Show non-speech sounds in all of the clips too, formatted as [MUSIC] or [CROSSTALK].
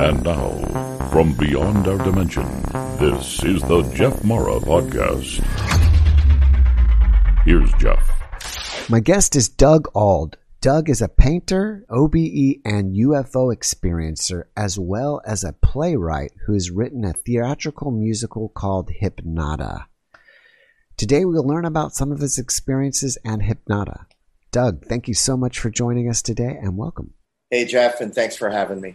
And now, from beyond our dimension, this is the Jeff Mara Podcast. Here's Jeff. My guest is Doug Auld. Doug is a painter, OBE, and UFO experiencer, as well as a playwright who has written a theatrical musical called Hypnota. Today we'll learn about some of his experiences and Hypnota. Doug, thank you so much for joining us today and welcome. Hey, Jeff, and thanks for having me.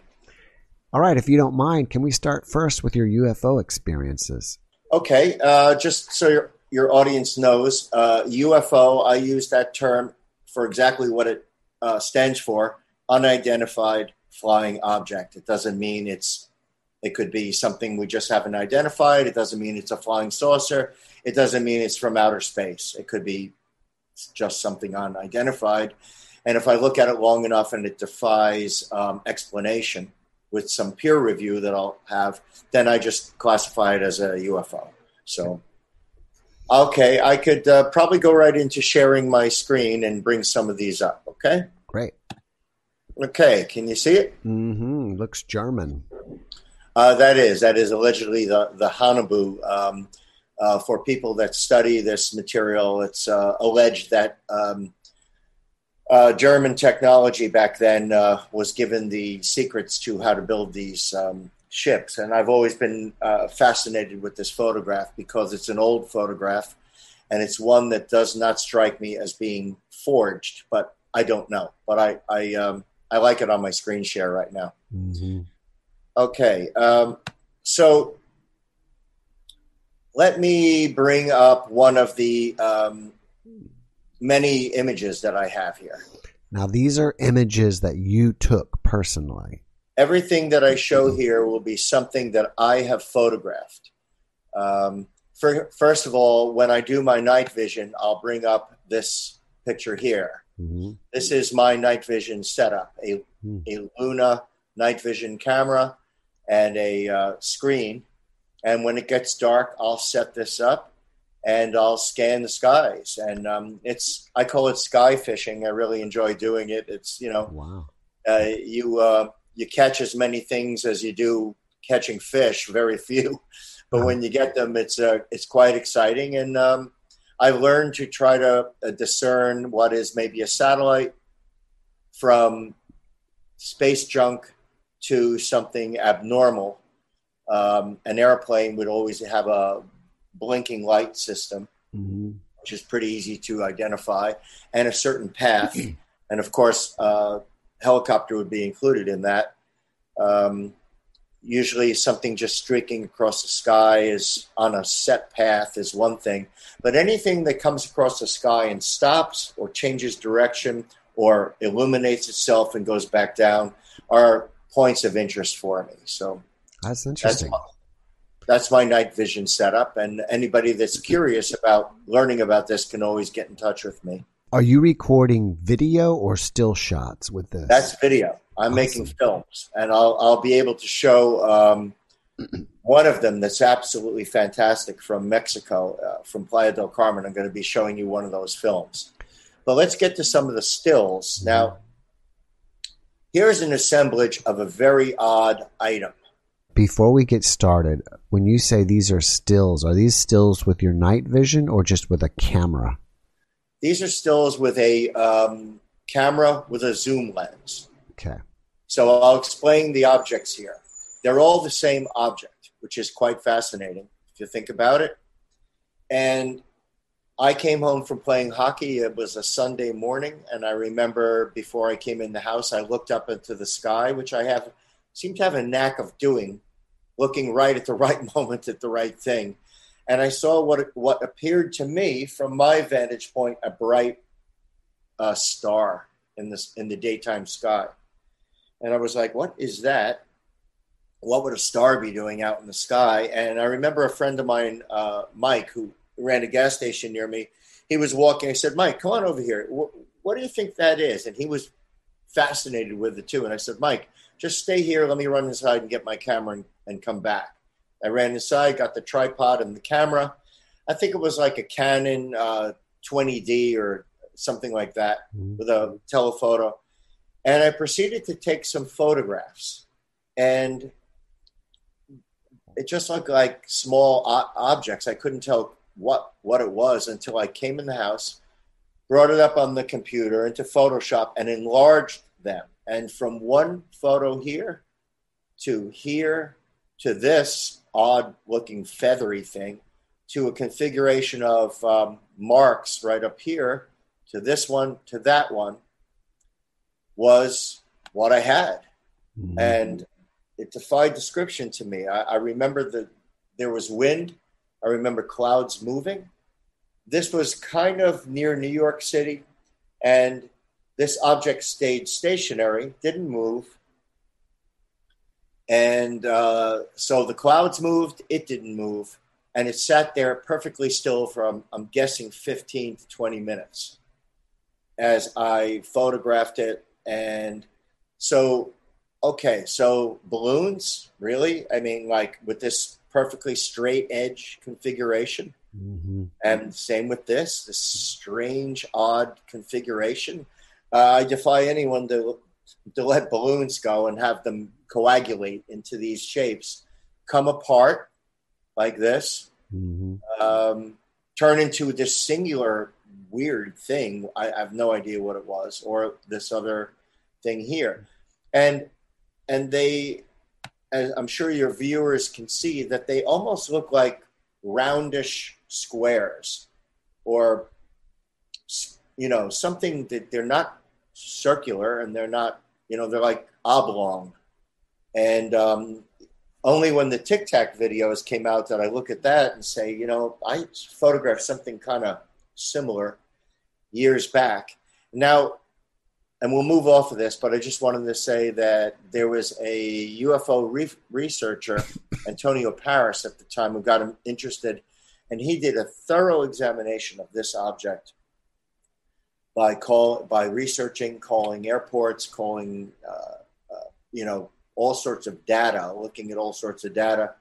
All right, if you don't mind, can we start first with your UFO experiences? Okay, uh, just so your, your audience knows, uh, UFO, I use that term for exactly what it uh, stands for unidentified flying object. It doesn't mean it's, it could be something we just haven't identified. It doesn't mean it's a flying saucer. It doesn't mean it's from outer space. It could be just something unidentified. And if I look at it long enough and it defies um, explanation, with some peer review that I'll have, then I just classify it as a UFO. So, okay, I could uh, probably go right into sharing my screen and bring some of these up. Okay. Great. Okay, can you see it? Mm-hmm. Looks German. Uh, that is that is allegedly the the Haunebu. Um, uh, for people that study this material, it's uh, alleged that um, uh, German technology back then uh, was given the secrets to how to build these um, ships. And I've always been uh, fascinated with this photograph because it's an old photograph and it's one that does not strike me as being forged, but I don't know. But I, I, um, I like it on my screen share right now. Mm-hmm. Okay. Um, so let me bring up one of the um, many images that I have here. Now, these are images that you took personally. Everything that I show here will be something that I have photographed. Um, for, first of all, when I do my night vision, I'll bring up this picture here. Mm-hmm. This is my night vision setup a, mm. a Luna night vision camera and a uh, screen. And when it gets dark, I'll set this up and I'll scan the skies. And um, it's I call it sky fishing. I really enjoy doing it. It's you know, wow. uh, you uh, you catch as many things as you do catching fish. Very few, [LAUGHS] but when you get them, it's uh, it's quite exciting. And um, I've learned to try to uh, discern what is maybe a satellite from space junk to something abnormal. Um, an airplane would always have a blinking light system, mm-hmm. which is pretty easy to identify, and a certain path. [CLEARS THROAT] and of course, uh, helicopter would be included in that. Um, usually, something just streaking across the sky is on a set path is one thing, but anything that comes across the sky and stops or changes direction or illuminates itself and goes back down are points of interest for me. So that's interesting. That's, that's my night vision setup. And anybody that's curious about learning about this can always get in touch with me. Are you recording video or still shots with this? That's video. I'm awesome. making films, and I'll I'll be able to show um, [CLEARS THROAT] one of them that's absolutely fantastic from Mexico, uh, from Playa del Carmen. I'm going to be showing you one of those films. But let's get to some of the stills now. Here's an assemblage of a very odd item. Before we get started, when you say these are stills, are these stills with your night vision or just with a camera? These are stills with a um, camera with a zoom lens. Okay. So I'll explain the objects here. They're all the same object, which is quite fascinating if you think about it. And I came home from playing hockey. It was a Sunday morning, and I remember before I came in the house, I looked up into the sky, which I have seem to have a knack of doing looking right at the [LAUGHS] right moment at the right thing. And I saw what what appeared to me, from my vantage point, a bright uh, star in this in the daytime sky. And I was like, "What is that? What would a star be doing out in the sky?" And I remember a friend of mine, uh, Mike, who ran a gas station near me. He was walking. I said, "Mike, come on over here. What, what do you think that is?" And he was fascinated with it too. And I said, "Mike, just stay here. Let me run inside and get my camera and, and come back. I ran inside, got the tripod and the camera. I think it was like a Canon uh, 20D or something like that mm-hmm. with a telephoto. And I proceeded to take some photographs. and it just looked like small o- objects. I couldn't tell what what it was until I came in the house, brought it up on the computer into Photoshop, and enlarged them. And from one photo here to here to this odd looking feathery thing to a configuration of um, marks right up here to this one to that one was what I had. Mm-hmm. And it defied description to me. I, I remember that there was wind. I remember clouds moving. This was kind of near New York City, and this object stayed stationary, didn't move. And uh, so the clouds moved, it didn't move, and it sat there perfectly still for, I'm, I'm guessing, 15 to 20 minutes as I photographed it. And so okay, so balloons, really? I mean, like with this perfectly straight edge configuration. Mm-hmm. And same with this, this strange, odd configuration. Uh, I defy anyone to, to let balloons go and have them coagulate into these shapes, come apart like this, mm-hmm. um, turn into this singular weird thing. I, I have no idea what it was, or this other thing here. And and they, as I'm sure your viewers can see, that they almost look like roundish squares, or you know something that they're not circular and they're not, you know, they're like oblong, and um, only when the Tic Tac videos came out that I look at that and say, you know, I photographed something kind of similar years back. Now, and we'll move off of this, but I just wanted to say that there was a UFO re- researcher, [LAUGHS] Antonio Paris, at the time, who got him interested, and he did a thorough examination of this object by call by researching, calling airports, calling, uh, uh, you know, all sorts of data, looking at all sorts of data,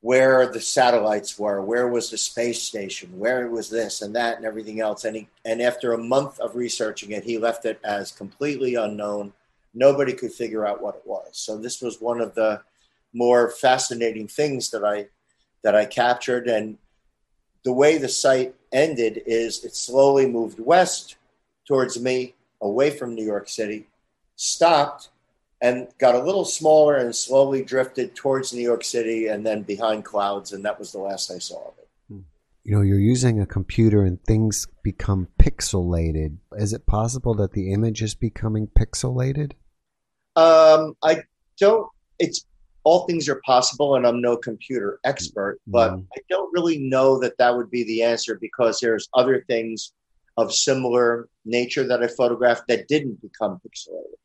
where the satellites were, where was the space station, where was this and that and everything else. And he, and after a month of researching it, he left it as completely unknown. Nobody could figure out what it was. So this was one of the more fascinating things that I that I captured. And the way the site ended is it slowly moved west towards me, away from New York City, stopped, and got a little smaller and slowly drifted towards New York City and then behind clouds. And that was the last I saw of it. Hmm. You know, you're using a computer and things become pixelated. Is it possible that the image is becoming pixelated? Um, I don't, it's all things are possible, and I'm no computer expert, but mm. I don't really know that that would be the answer because there's other things of similar nature that I photographed that didn't become pixelated.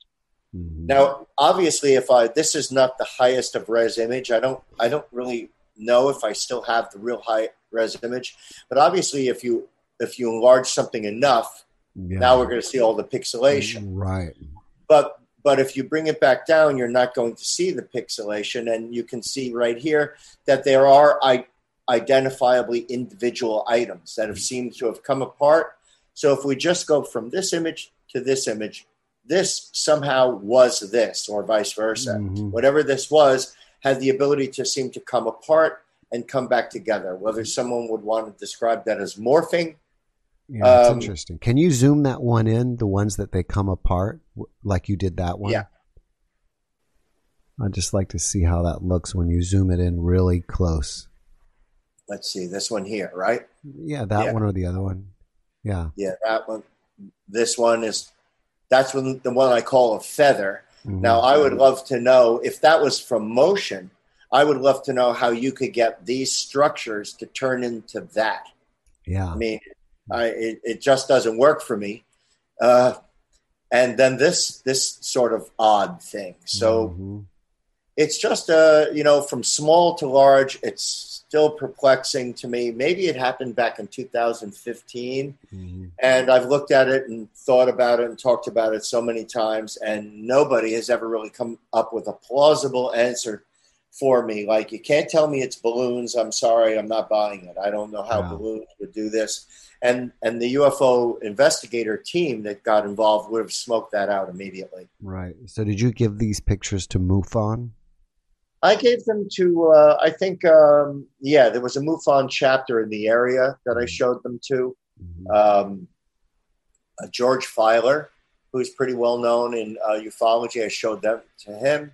Mm-hmm. Now, obviously, if I this is not the highest of res image, I don't I don't really know if I still have the real high res image. But obviously, if you if you enlarge something enough, yeah. now we're going to see all the pixelation. Right. But but if you bring it back down, you're not going to see the pixelation, and you can see right here that there are I, identifiably individual items that have seemed to have come apart. So if we just go from this image to this image, this somehow was this, or vice versa. Mm-hmm. Whatever this was had the ability to seem to come apart and come back together. Whether someone would want to describe that as morphing. Yeah, that's um, interesting. Can you zoom that one in, the ones that they come apart, like you did that one? Yeah. I'd just like to see how that looks when you zoom it in really close. Let's see, this one here, right? Yeah, that yeah. one or the other one. Yeah. Yeah, that one. This one is that's when the one I call a feather. Mm-hmm. Now, I would love to know if that was from motion. I would love to know how you could get these structures to turn into that. Yeah, I mean, I, it, it just doesn't work for me. Uh, and then this this sort of odd thing. So mm-hmm. it's just uh, you know from small to large. It's still perplexing to me. Maybe it happened back in 2015, mm-hmm. and I've looked at it and thought about it and talked about it so many times, and nobody has ever really come up with a plausible answer for me. Like you can't tell me it's balloons. I'm sorry, I'm not buying it. I don't know how Wow. balloons would do this. And and the UFO investigator team that got involved would have smoked that out immediately. Right. So did you give these pictures to MUFON? I gave them to uh, I think um, yeah, there was a MUFON chapter in the area that I showed them to. Mhm. um, uh, George Filer, who's pretty well known in uh, ufology. I showed them to him.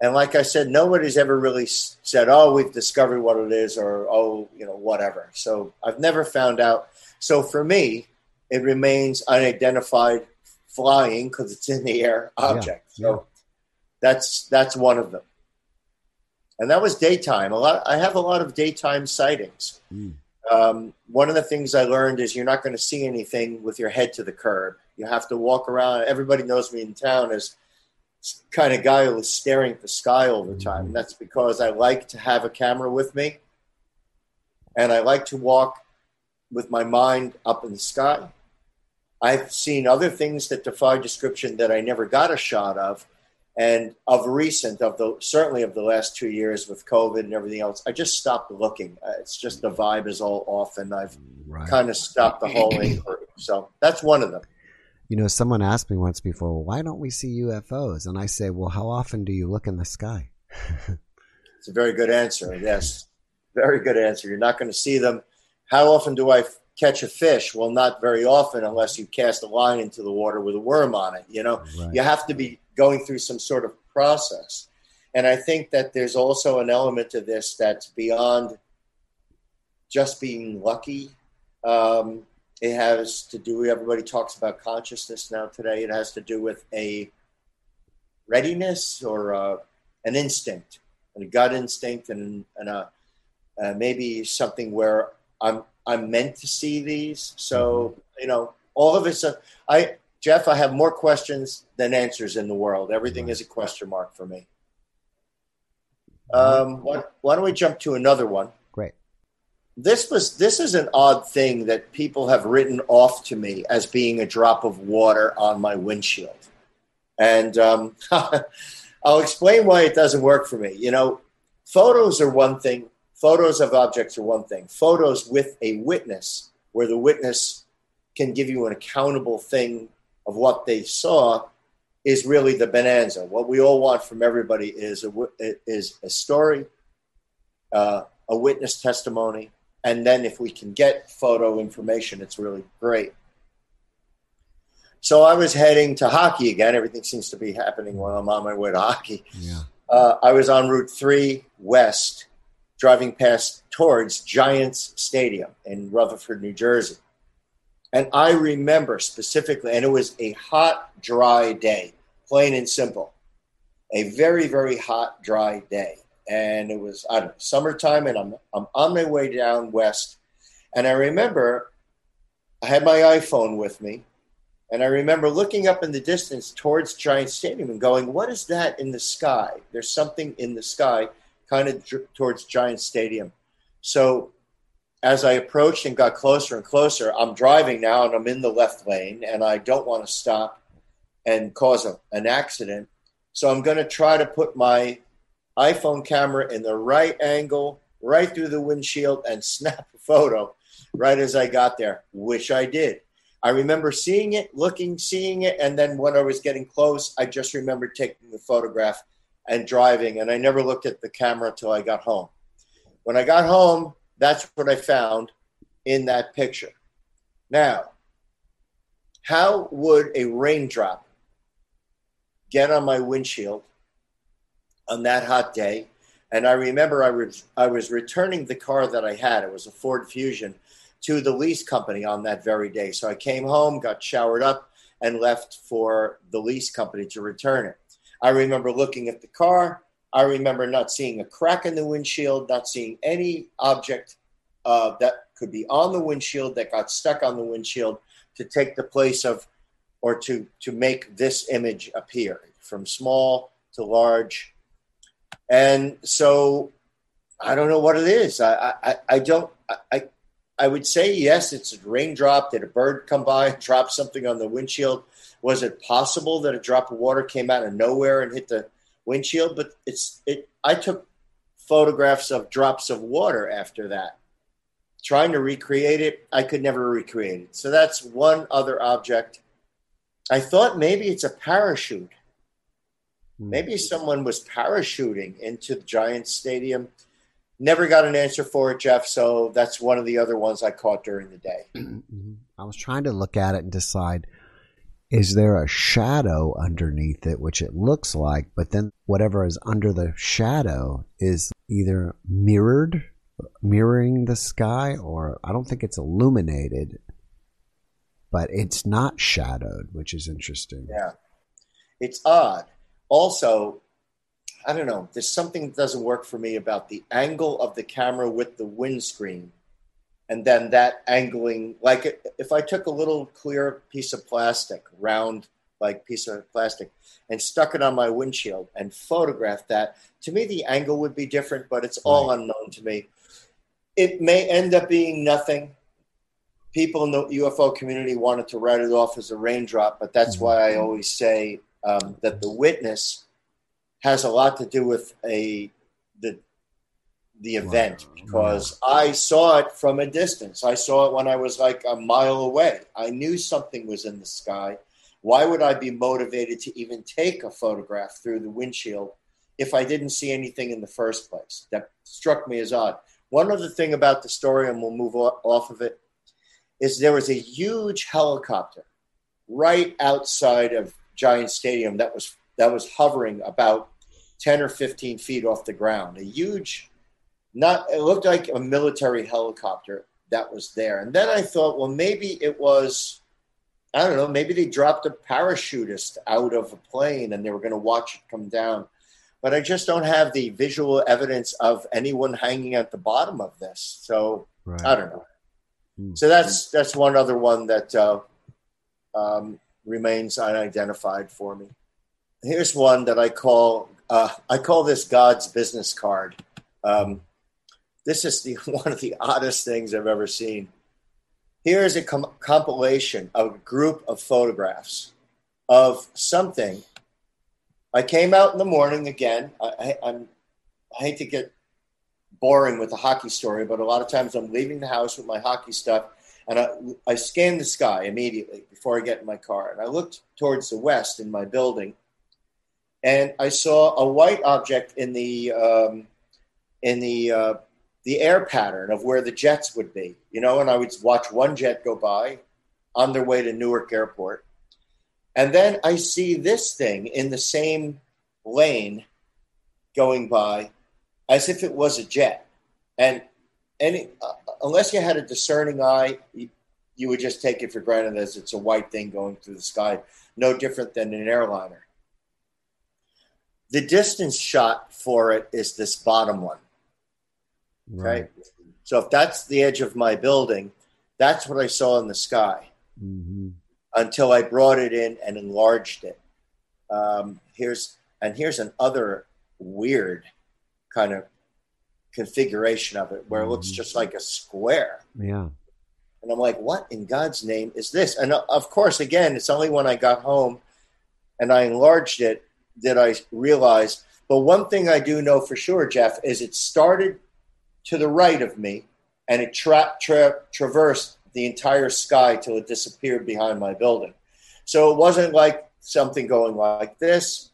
And like I said, nobody's ever really said, oh, we've discovered what it is or, oh, you know, whatever. So I've never found out. So for me, it remains unidentified flying because it's in the air object. yeah. So that's that's one of them. And that was daytime. A lot. I have a lot of daytime sightings Mm. um, one of the things I learned is you're not going to see anything with your head to the curb. You have to walk around. Everybody knows me in town as kind of guy who is staring at the sky all the time. And that's because I like to have a camera with me, and I like to walk with my mind up in the sky. I've seen other things that defy description that I never got a shot of, and of recent, of the certainly of the last two years with COVID and everything else, I just stopped looking. Uh, It's just the vibe is all off, and I've Right. kind of stopped the whole [LAUGHS] inquiry. So that's one of them. You know, someone asked me once before, well, why don't we see UFOs? And I say, well, how often do you look in the sky? [LAUGHS] It's a very good answer. Yes, very good answer. You're not going to see them. How often do I f- catch a fish? Well, not very often, unless you cast a line into the water with a worm on it. You know, Right. you have to be going through some sort of process. And I think that there's also an element to this that's beyond just being lucky. Um, it has to do, everybody talks about consciousness now today. It has to do with a readiness or uh, an instinct, and a gut instinct, and, and a, uh, maybe something where I'm, I'm meant to see these. So, you know, all of it's, a, I, Jeff, I have more questions than answers in the world. Everything is a question mark for me. Um, why, why don't we jump to another one? This was this is an odd thing that people have written off to me as being a drop of water on my windshield, and um, [LAUGHS] I'll explain why it doesn't work for me. You know, photos are one thing. Photos of objects are one thing. Photos with a witness, where the witness can give you an accountable thing of what they saw, is really the bonanza. What we all want from everybody is a is a story, uh, a witness testimony, and then if we can get photo information, it's really great. So I was heading to hockey again. Everything seems to be happening while I'm on my way to hockey. Yeah. Uh, I was on Route 3 West, driving past towards Giants Stadium in Rutherford, New Jersey. And I remember specifically, and it was a hot, dry day, plain and simple. A very, very hot, dry day. And it was, I don't know, summertime, and I'm, I'm on my way down west. And I remember I had my iPhone with me, and I remember looking up in the distance towards Giant Stadium and going, What is that in the sky? There's something in the sky kind of dr- towards Giant Stadium. So as I approached and got closer and closer, I'm driving now and I'm in the left lane and I don't want to stop and cause a, an accident. So I'm going to try to put my iPhone camera in the right angle, right through the windshield, and [LAUGHS] snap a photo right as I got there, which I did. I remember seeing it, looking, seeing it, and then when I was getting close, I just remembered taking the photograph and driving, and I never looked at the camera till I got home. When I got home, that's what I found in that picture. Now, how would a raindrop get on my windshield on that hot day? And I remember I was I was returning the car that I had. It was a Ford Fusion to the lease company on that very day. So I came home, got showered up, and left for the lease company to return it. I remember looking at the car. I remember not seeing a crack in the windshield, not seeing any object uh, that could be on the windshield that got stuck on the windshield to take the place of or to to make this image appear from small to large. And so I don't know what it is. I I, I don't I I would say yes, it's a raindrop. Did a bird come by and drop something on the windshield? Was it possible that a drop of water came out of nowhere and hit the windshield? But it's it. I took photographs of drops of water after that. Trying to recreate it, I could never recreate it. So that's one other object. I thought maybe it's a parachute. Hmm. Maybe someone was parachuting into the Giants Stadium. Never got an answer for it, Jeff. So that's one of the other ones I caught during the day. [CLEARS THROAT] Mhm. I was trying to look at it and decide is there a shadow underneath it, which it looks like, but then whatever is under the shadow is either mirrored, mirroring the sky, or I don't think it's illuminated, but it's not shadowed, which is interesting. Yeah. It's odd. Also, I don't know, there's something that doesn't work for me about the angle of the camera with the windscreen. And then that angling, like if I took a little clear piece of plastic, round like piece of plastic, and stuck it on my windshield and photographed that, to me the angle would be different, but it's all Right. unknown to me. It may end up being nothing. People in the UFO community wanted to write it off as a raindrop, but that's Mhm. why I always say um, that the witness has a lot to do with a the the event because I saw it from a distance. I saw it when I was like a mile away. I knew something was in the sky. Why would I be motivated to even take a photograph through the windshield if I didn't see anything in the first place? That struck me as odd. One other thing about the story, and we'll move off of it, is there was a huge helicopter right outside of Giant Stadium that was that was hovering about ten or fifteen feet off the ground. A huge, not it looked like a military helicopter that was there. And then I thought, well, maybe it was, I don't know, maybe they dropped a parachutist out of a plane and they were going to watch it come down. But I just don't have the visual evidence of anyone hanging at the bottom of this. So Right. I don't know. Hmm. So that's that's one other one that uh, um, remains unidentified for me. Here's one that I call uh, I call this God's business card. Um, this is the [LAUGHS] one of the oddest things I've ever seen. Here is a com- compilation of a group of photographs of something. I came out in the morning again. I, I, I'm I hate to get boring with the hockey story, but a lot of times I'm leaving the house with my hockey stuff, and I, I scan the sky immediately before I get in my car. And I looked towards the west in my building, and I saw a white object in the um, in the uh, the air pattern of where the jets would be. You know, and I would watch one jet go by on their way to Newark Airport, and then I see this thing in the same lane going by as if it was a jet. And any, uh, unless you had a discerning eye, you, you would just take it for granted as it's a white thing going through the sky, no different than an airliner. The distance shot for it is this bottom one. Okay. Right. So if that's the edge of my building, that's what I saw in the sky hmm until I brought it in and enlarged it. Um, here's and here's another weird kind of configuration of it where it looks Mhm. just like a square. Yeah. And I'm like, what in God's name is this? And uh, of course, again, it's only when I got home and I enlarged it that I realized. But one thing I do know for sure, Jeff, is it started to the right of me and it tra- tra- traversed the entire sky till it disappeared behind my building. So it wasn't like something going like this.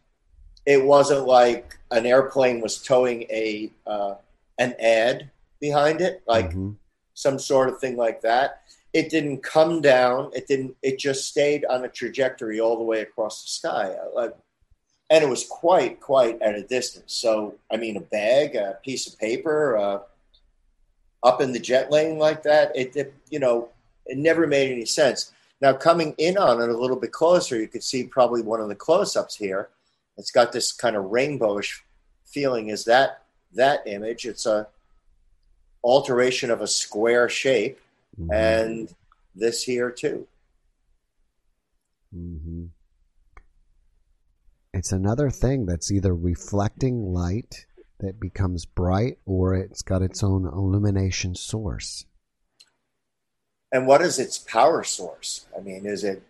It wasn't like an airplane was towing a uh, an ad behind it, like Mhm. some sort of thing like that. It didn't come down. It didn't. It just stayed on a trajectory all the way across the sky. Like, and it was quite, quite at a distance. So, I mean, a bag, a piece of paper, uh, up in the jet lane like that. It, it, you know, it never made any sense. Now, coming in on it a little bit closer, you could see probably one of the close-ups here. It's got this kind of rainbowish feeling. Is that that image? It's a alteration of a square shape, Mhm. and this here too. hmm It's another thing that's either reflecting light that becomes bright or it's got its own illumination source. And what is its power source? I mean, is it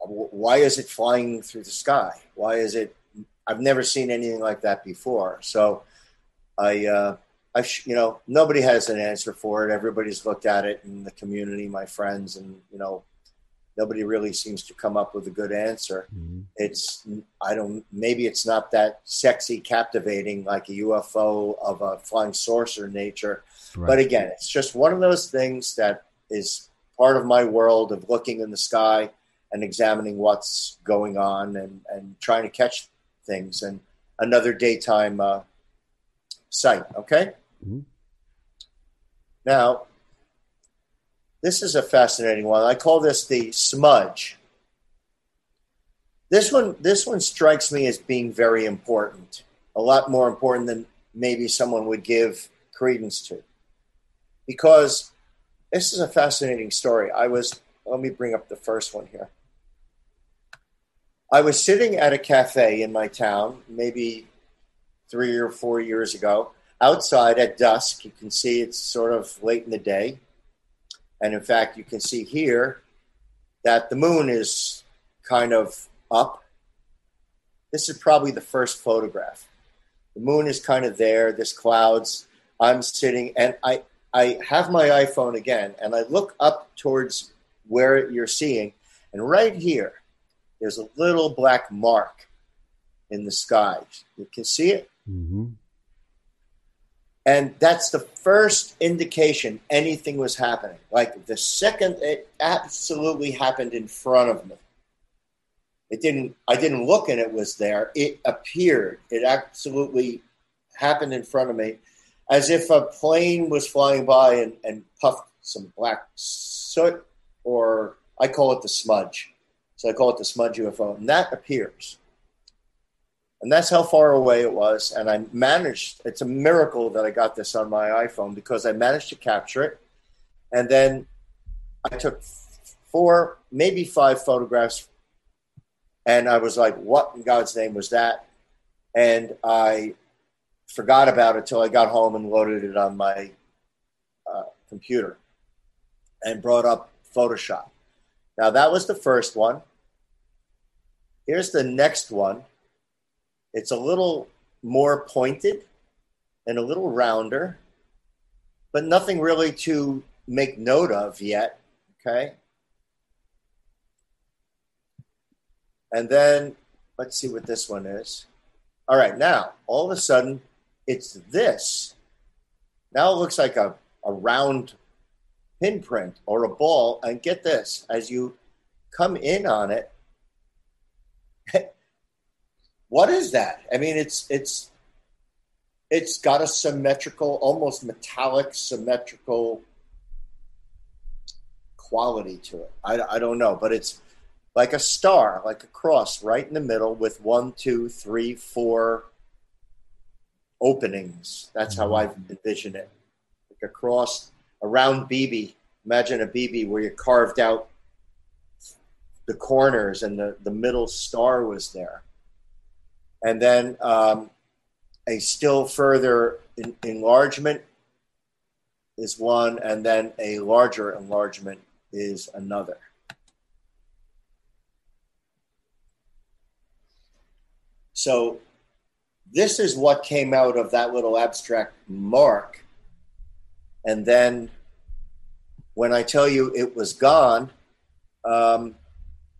why is it flying through the sky? Why is it? I've never seen anything like that before. So I, uh, I, you know, nobody has an answer for it. Everybody's looked at it in the community, my friends, and you know, nobody really seems to come up with a good answer. Mm-hmm. It's, I don't, maybe it's not that sexy, captivating like a UFO of a flying saucer nature. Right. But again, it's just one of those things that is part of my world of looking in the sky and examining what's going on and, and trying to catch things and another daytime uh, sight. Okay. Mm-hmm. Now, this is a fascinating one. I call this the smudge. This one, this one strikes me as being very important, a lot more important than maybe someone would give credence to, because this is a fascinating story. I was, let me bring up the first one here. I was sitting at a cafe in my town, maybe three or four years ago, outside at dusk. You can see it's sort of late in the day. And in fact, you can see here that the moon is kind of up. This is probably the first photograph. The moon is kind of there, there's clouds. I'm sitting and I, I have my iPhone again and I look up towards where you're seeing. And right here, there's a little black mark in the sky. You can see it? Mm-hmm. And that's the first indication anything was happening. Like the second it absolutely happened in front of me. It didn't I didn't look and it was there. It appeared. It absolutely happened in front of me as if a plane was flying by and, and puffed some black soot or I call it the smudge. So I call it the smudge UFO. And that appears. And that's how far away it was. And I managed, it's a miracle that I got this on my iPhone because I managed to capture it. And then I took four, maybe five photographs. And I was like, what in God's name was that? And I forgot about it till I got home and loaded it on my uh, computer and brought up Photoshop. Now, that was the first one. Here's the next one. It's a little more pointed and a little rounder, but nothing really to make note of yet. Okay. And then let's see what this one is. All right, now all of a sudden it's this. Now it looks like a, a round pinprint or a ball. And get this as you come in on it, what is that? I mean, it's it's it's got a symmetrical, almost metallic, symmetrical quality to it. I, I don't know, but it's like a star, like a cross, right in the middle with one, two, three, four openings. That's how mm-hmm. I envision it, like a cross, a round BB. Imagine a BB where you carved out the corners and the, the middle star was there and then um, a still further enlargement is one, and then a larger enlargement is another. So this is what came out of that little abstract mark. And then when I tell you it was gone, um,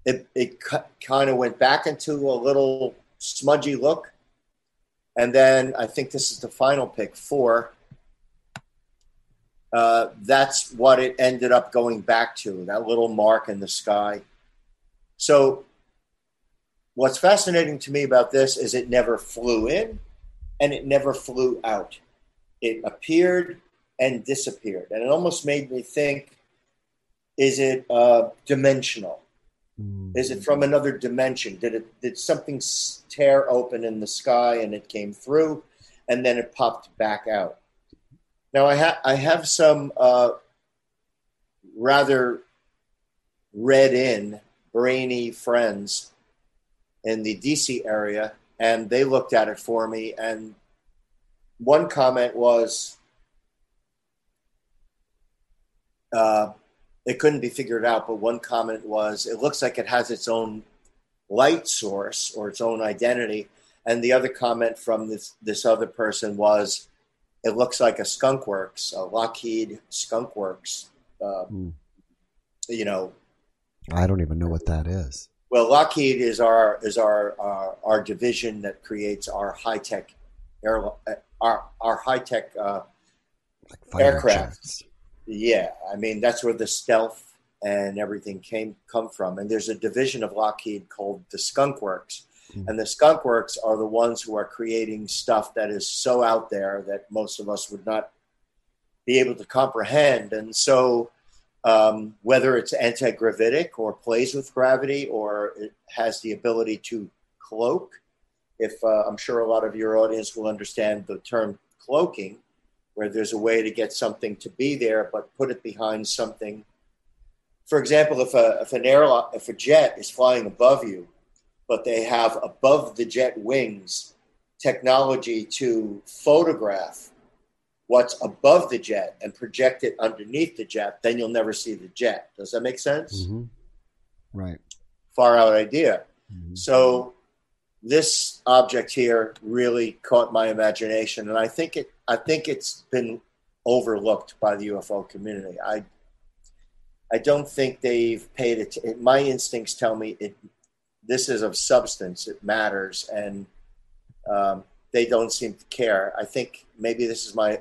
it, it kind of went back into a little smudgy look. And then I think this is the final pic, four. Uh, that's what it ended up going back to, that little mark in the sky. So, what's fascinating to me about this is it never flew in and it never flew out. It appeared and disappeared. And it almost made me think is it uh, dimensional? Mm. Is it from another dimension? Did it did something tear open in the sky and it came through, and then it popped back out? Now I have I have some uh, rather read in brainy friends in the DC area, and they looked at it for me. And one comment was. Uh, it couldn't be figured out. But one comment was, it looks like it has its own light source or its own identity. And the other comment from this this other person was, it looks like a skunk works, a Lockheed skunk works. Uh, Hmm. You know, I don't even know what that is. well, Lockheed is our is our our, our division that creates our high tech air our our high tech. Uh, Like Aircraft. jets. Yeah, I mean that's where the stealth and everything came come from. And there's a division of Lockheed called the Skunk Works, Hmm. and the Skunk Works are the ones who are creating stuff that is so out there that most of us would not be able to comprehend. And so, um, whether it's anti-gravitic or plays with gravity or it has the ability to cloak, if uh, I'm sure a lot of your audience will understand the term cloaking, where there's a way to get something to be there but put it behind something. For example, if a if an airline if a jet is flying above you, but they have above the jet wings technology to photograph what's above the jet and project it underneath the jet, then you'll never see the jet. Does that make sense? Mhm. Right. Far out idea. Mhm. So this object here really caught my imagination, and I think it. I think it's been overlooked by the UFO community. I. I don't think they've paid it. my instincts tell me it. This is of substance. It matters, and um, they don't seem to care. I think maybe this is my.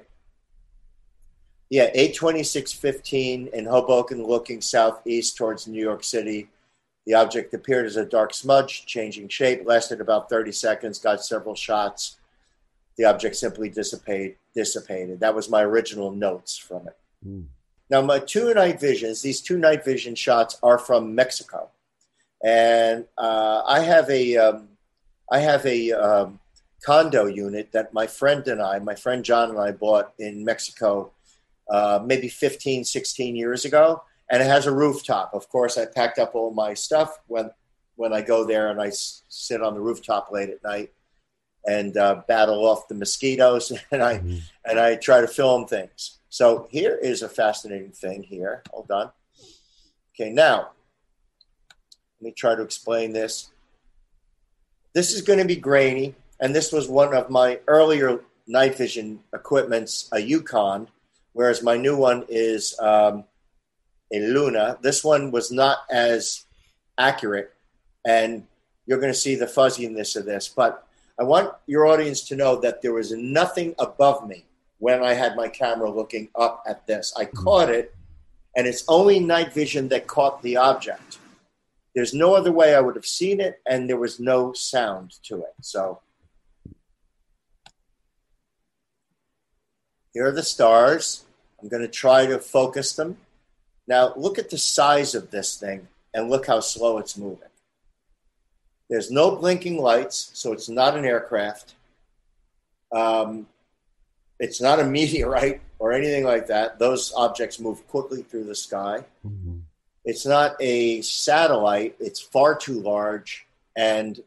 Yeah, eight twenty six fifteen in Hoboken, looking southeast towards New York City. The object appeared as a dark smudge, changing shape, lasted about 30 seconds, got several shots. The object simply dissipate, dissipated. That was my original notes from it. Mm. Now, my two night visions, these two night vision shots are from Mexico. And uh, I have a, um, I have a um, condo unit that my friend and I, my friend John and I bought in Mexico uh, maybe 15, 16 years ago and it has a rooftop. Of course, I packed up all my stuff when when I go there, and I s- sit on the rooftop late at night and uh, battle off the mosquitoes, [LAUGHS] and I Mhm. and I try to film things. So here is a fascinating thing. Here, hold on. Okay, now let me try to explain this. This is going to be grainy, and this was one of my earlier night vision equipments, a Yukon, whereas my new one is. Um, a Luna. This one was not as accurate, and you're going to see the fuzziness of this. But I want your audience to know that there was nothing above me when I had my camera looking up at this. I mm-hmm. caught it, and it's only night vision that caught the object. There's no other way I would have seen it, and there was no sound to it. So here are the stars. I'm going to try to focus them. Now, look at the size of this thing and look how slow it's moving. There's no blinking lights, so it's not an aircraft. Um, it's not a [LAUGHS] meteorite or anything like that. Those objects move quickly through the sky. Mhm. It's not a satellite, it's far too large and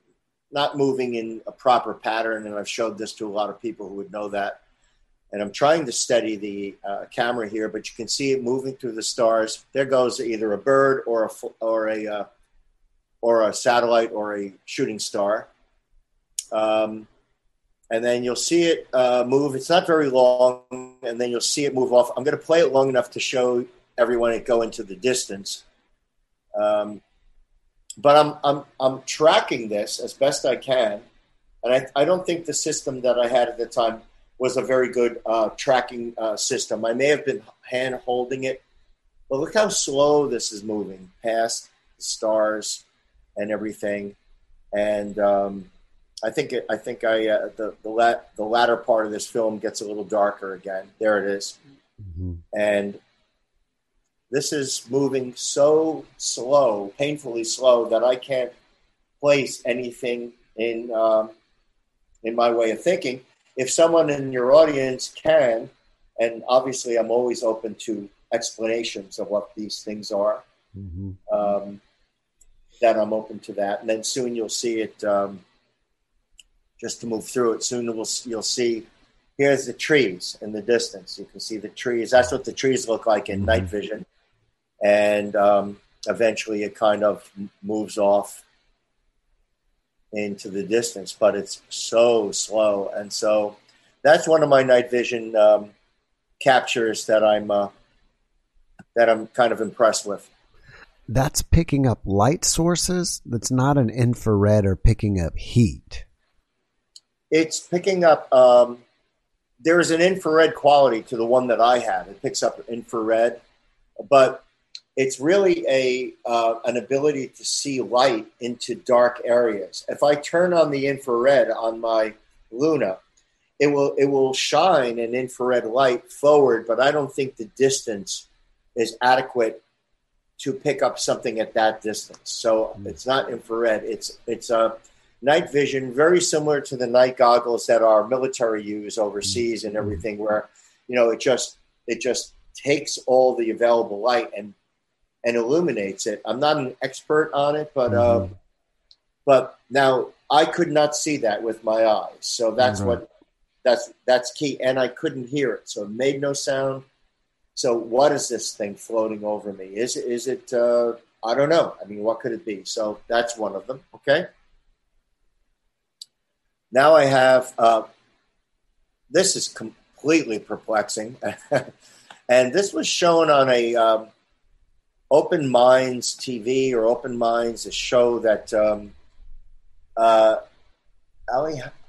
not moving in a proper pattern. And I've showed this to a lot of people who would know that and I'm trying to steady the uh, camera here, but you can see it moving through the stars. There goes either a bird or a or a uh, or a satellite or a shooting star, um, and then you'll see it uh, move. It's not very long, and then you'll see it move off. I'm going to play it long enough to show everyone it go into the distance. Um, but I'm I'm I'm tracking this as best I can, and I, I don't think the system that I had at the time was a very good uh, tracking uh, system. I may have been hand holding it, but look how slow this is moving past the stars and everything. And um, I think it, I think I uh, the the, lat, the latter part of this film gets a little darker again. There it is, Mhm. and this is moving so slow, painfully slow that I can't place anything in um, in my way of thinking if someone in your audience can, and obviously I'm always open to explanations of what these things are, Mhm. um, that I'm open to that. And then soon you'll see it. Um, just to move through it, soon we'll, you'll see. Here's the trees in the distance. You can see the trees. That's what the trees look like in Mhm. night vision. And um, eventually, it kind of moves off into the distance, but it's so slow. And so that's one of my night vision um, captures that I'm uh, that I'm kind of impressed with. That's picking up light sources. That's not an infrared or picking up heat. It's picking up. Um, there's an infrared quality to the one that I have. It picks up infrared, but it's really a uh, an ability to see light into dark areas. If I turn on the infrared on my Luna, it will it will shine an infrared light forward, but I don't think the distance is adequate to pick up something at that distance. So mm. it's not infrared. It's it's a night vision, very similar to the night goggles that our military use overseas and hmm. everything, where you know it just it just takes all the available light and and illuminates it. I'm not an expert on it, but uh, mm-hmm. but now I could not see that with my eyes, so that's mm-hmm. what that's that's key. And I couldn't hear it, so it made no sound. So what is this thing floating over me? Is it, is it, uh, I don't know. I mean, what could it be? So that's one of them. Okay. Now I have, uh, this is completely perplexing. [LAUGHS] and this was shown on a um, Open Minds TV or Open Minds, a show that um, uh,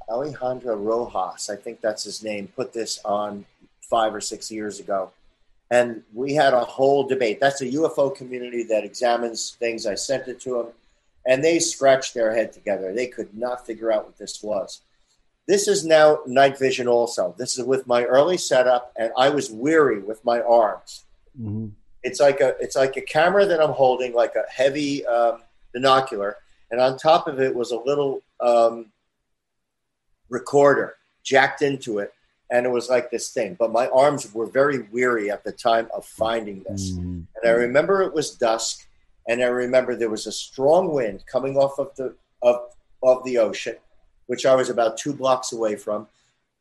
Alejandro Rojas, I think that's his name, put this on five or six years ago and we had a whole debate. That's a UFO community that examines things. I sent it to them, and they scratched their head together. They could not figure out what this was. This is now night vision also. This is with my early setup, and I was weary with my arms. Mm-hmm. It's like a it's like a camera that I'm holding, like a heavy um, binocular, and on top of it was a little um, recorder jacked into it and it was like this thing. But my arms were very weary at the time of finding this. Mm-hmm. And I remember it was dusk, and I remember there was a strong wind coming off of the of of the ocean, which I was about two blocks away from,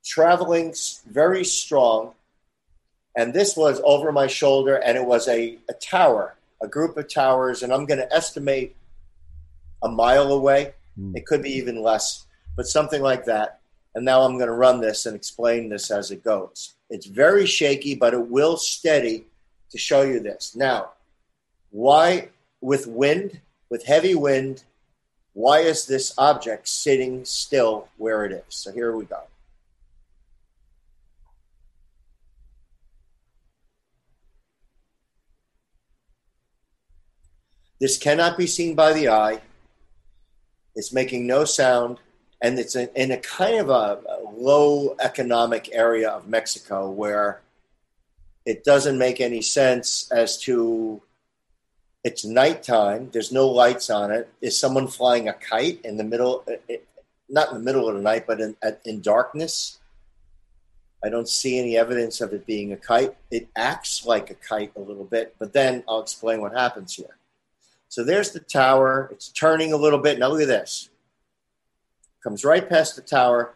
traveling very strong. And this was over my shoulder, and it was a, a tower, a group of towers, and I'm going to estimate a mile away. Mm. It could be even less, but something like that and now I'm going to run this and explain this as it goes. It's very shaky, but it will steady to show you this. Now, why with wind, with heavy wind, why is this object sitting still where it is? So here we go. This cannot be seen by the eye. It's making no sound and it's in, in a kind of a, low economic area of Mexico where it doesn't make any sense as to it's nighttime. There's no lights on it. Is someone flying a kite in the middle? It, not in the middle of the night, but in, in darkness. I don't see any evidence of it being a kite. It acts like a kite a little bit, but then I'll explain what happens here. So there's the tower. It's turning a little bit. Now look at this comes right past the tower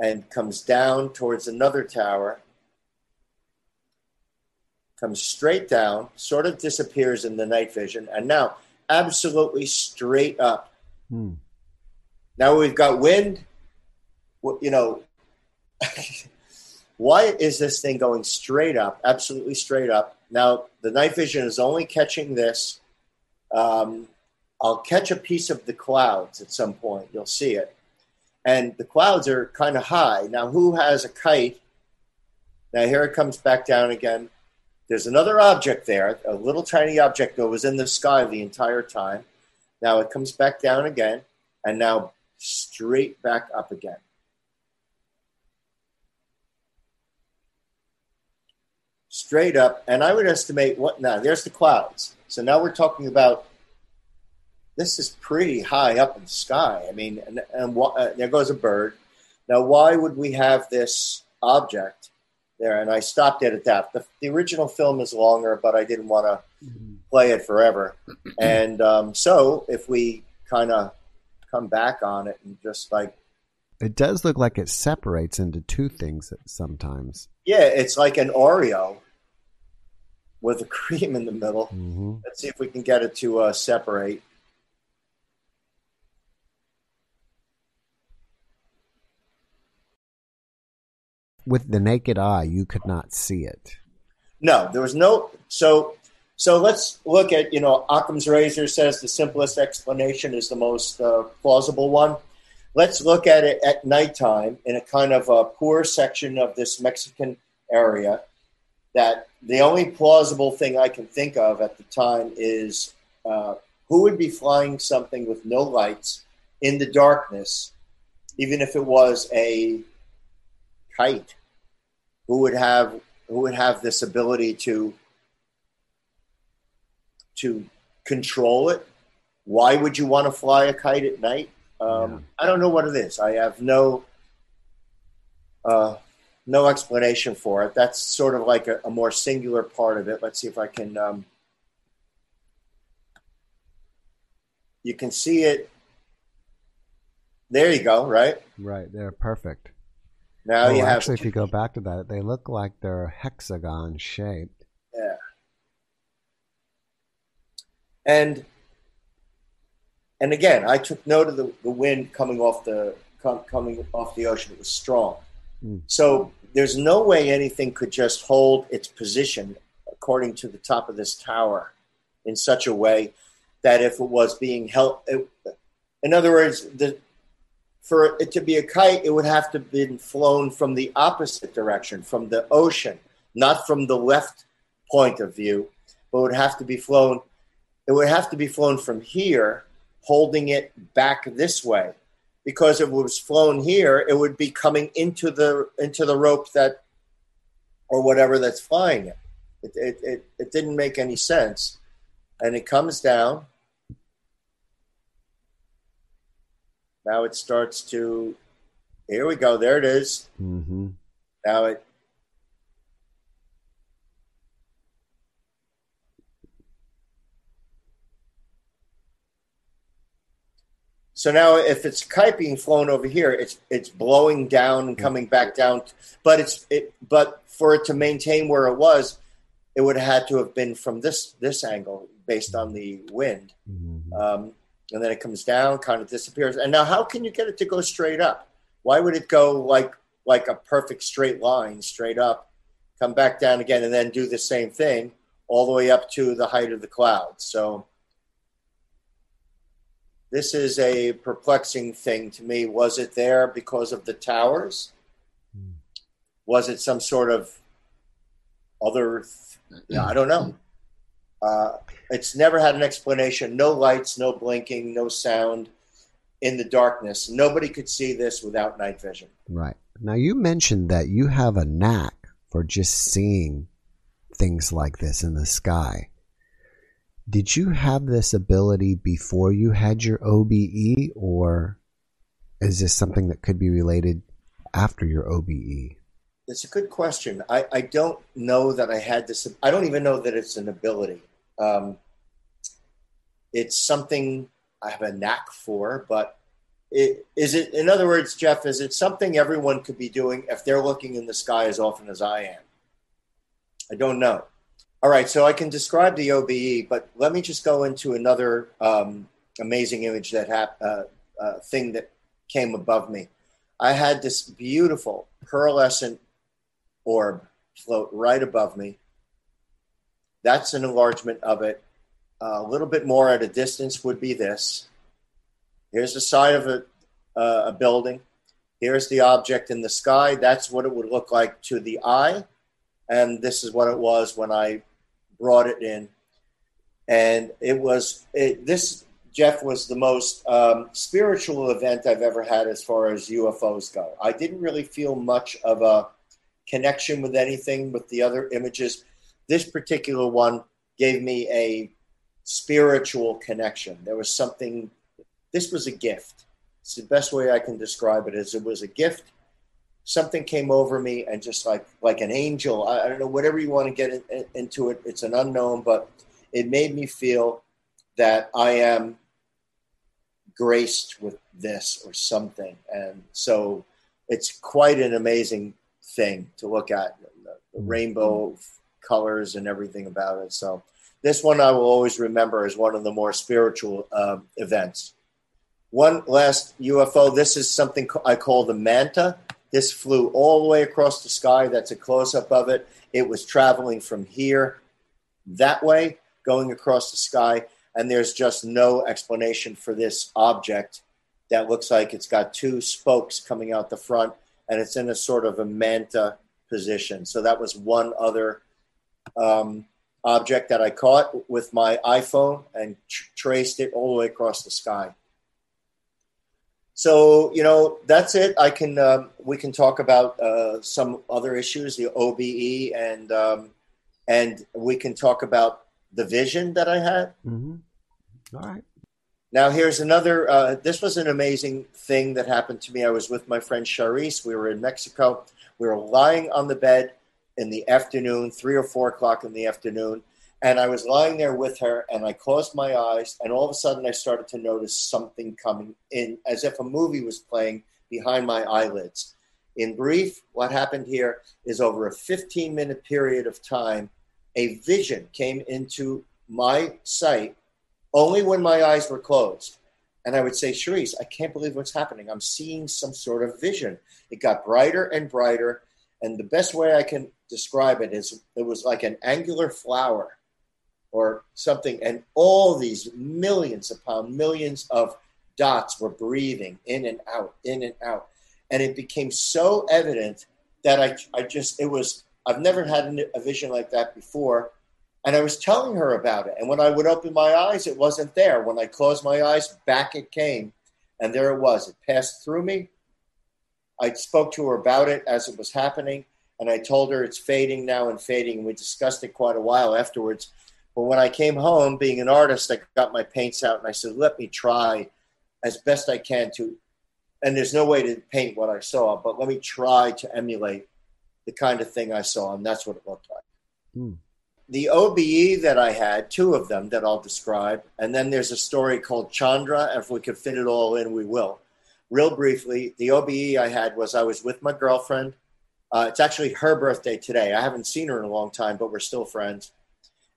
and comes down towards another tower, comes straight down, sort of disappears in the night vision, and now absolutely straight up. Hmm. Now we've got wind. You know, [LAUGHS] why is this thing going straight up, absolutely straight up? Now the night vision is only catching this. Um, I'll catch a piece of the clouds at some point. You'll see it and the clouds are kind of high. Now, who has a kite? Now, here it comes back down again. There's another object there, a little tiny object that was in the sky the entire time. Now it comes back down again, and now straight back up again. Straight up, and I would estimate what now, there's the clouds. So now we're talking about this is pretty high up in the sky. I mean, and, and uh, there goes a bird. Now, why would we have this object there? And I stopped it at that. The, the original film is longer, but I didn't want to mm-hmm. play it forever. And um, so, if we kind of come back on it and just like it does look like it separates into two things sometimes. Yeah, it's like an Oreo with a cream in the middle. Mm-hmm. Let's see if we can get it to uh, separate. with the naked eye, you could not see it. No, there was no. So, so let's look at you know Occam's razor says the simplest explanation is the most uh, plausible one. Let's look at it at nighttime in a kind of a poor section of this Mexican area. That the only plausible thing I can think of at the time is uh, who would be flying something with no lights in the darkness, even if it was a kite, who would have who would have this ability to to control it. Why would you want to fly a kite at night? Um, yeah. I don't know what it is. I have no uh, no explanation for it. That's sort of like a, a, more singular part of it. Let's see if I can. Um, you can see it. There you go. Right. Right. They're perfect. Now oh, you have actually, if you go back to that, they look like they're hexagon shaped. Yeah. And and again, I took note of the, the wind coming off the com, coming off the ocean. It was strong. Mm. So there's no way anything could just hold its position according to the top of this tower in such a way that if it was being held, it, in other words, the for it to be a kite, it would have to have been flown from the opposite direction, from the ocean, not from the left point of view, but would have to be flown. It would have to be flown from here, holding it back this way, because it was flown here, it would be coming into the into the rope that, or whatever that's flying it. It it it, it didn't make any sense, and it comes down Now it starts to. Here we go. There it is. Mm-hmm. Now it. So now, if it's kite being flown over here, it's it's blowing down and coming back down. But it's it. But for it to maintain where it was, it would have had to have been from this this angle based on the wind. Mm-hmm. Um, and then it comes down, kind of disappears. And now, how can you get it to go straight up? Why would it go like like a perfect straight line, straight up, come back down again, and then do the same thing all the way up to the height of the cloud? So this is a perplexing thing to me. Was it there because of the towers? Was it some sort of other? Th- I don't know. Uh, it's never had an explanation. No lights, no blinking, no sound in the darkness. Nobody could see this without night vision. Right. Now, you mentioned that you have a knack for just seeing things like this in the sky. Did you have this ability before you had your OBE, or is this something that could be related after your OBE? It's a good question. I, I don't know that I had this. I don't even know that it's an ability. Um, it's something I have a knack for, but it, is it, in other words, Jeff, is it something everyone could be doing if they're looking in the sky as often as I am? I don't know. All right, so I can describe the OBE, but let me just go into another um, amazing image that hap- uh, uh, thing that came above me. I had this beautiful pearlescent orb float right above me that's an enlargement of it. Uh, a little bit more at a distance would be this. Here's the side of a, uh, a building. Here's the object in the sky. That's what it would look like to the eye. And this is what it was when I brought it in. And it was, it, this, Jeff, was the most um, spiritual event I've ever had as far as UFOs go. I didn't really feel much of a connection with anything with the other images this particular one gave me a spiritual connection. There was something, this was a gift. It's the best way I can describe it is it was a gift. Something came over me and just like like an angel. I, I don't know whatever you want to get in, in, into it. It's an unknown, but it made me feel that I am graced with this or something, and so it's quite an amazing thing to look at. The, the rainbow colors and everything about it. So this one I will always remember as one of the more spiritual uh, events. One last UFO. This is something I call the manta. This flew all the way across the sky. That's a close up of it. It was traveling from here that way, going across the sky. And there's just no explanation for this object that looks like it's got two spokes coming out the front and it's in a sort of a manta position. So that was one other um, object that I caught with my iPhone and tr- traced it all the way across the sky. So you know that's it. I can um, we can talk about uh, some other issues, the OBE, and um, and we can talk about the vision that I had. Mm-hmm. All right. Now here's another. Uh, this was an amazing thing that happened to me. I was with my friend Charisse. We were in Mexico. We were lying on the bed in the afternoon, three or four o'clock in the afternoon, and I was lying there with her, and I closed my eyes, and all of a sudden I started to notice something coming in, as if a movie was playing behind my eyelids. In brief, what happened here is over a 15 minute period of time, a vision came into my sight only when my eyes were closed. And I would say, Cherise, I can't believe what's happening. I'm seeing some sort of vision. It got brighter and brighter. And the best way I can describe it is it was like an angular flower or something, and all these millions upon millions of dots were breathing in and out, in and out. And it became so evident that I, I just, it was, I've never had a vision like that before. And I was telling her about it. And when I would open my eyes, it wasn't there. When I closed my eyes, back it came. And there it was. It passed through me. I spoke to her about it as it was happening. And I told her it's fading now and fading. We discussed it quite a while afterwards. But when I came home, being an artist, I got my paints out and I said, let me try as best I can to, and there's no way to paint what I saw, but let me try to emulate the kind of thing I saw. And that's what it looked like. Hmm. The OBE that I had, two of them that I'll describe, and then there's a story called Chandra. If we could fit it all in, we will. Real briefly, the OBE I had was I was with my girlfriend. Uh, it's actually her birthday today. I haven't seen her in a long time, but we're still friends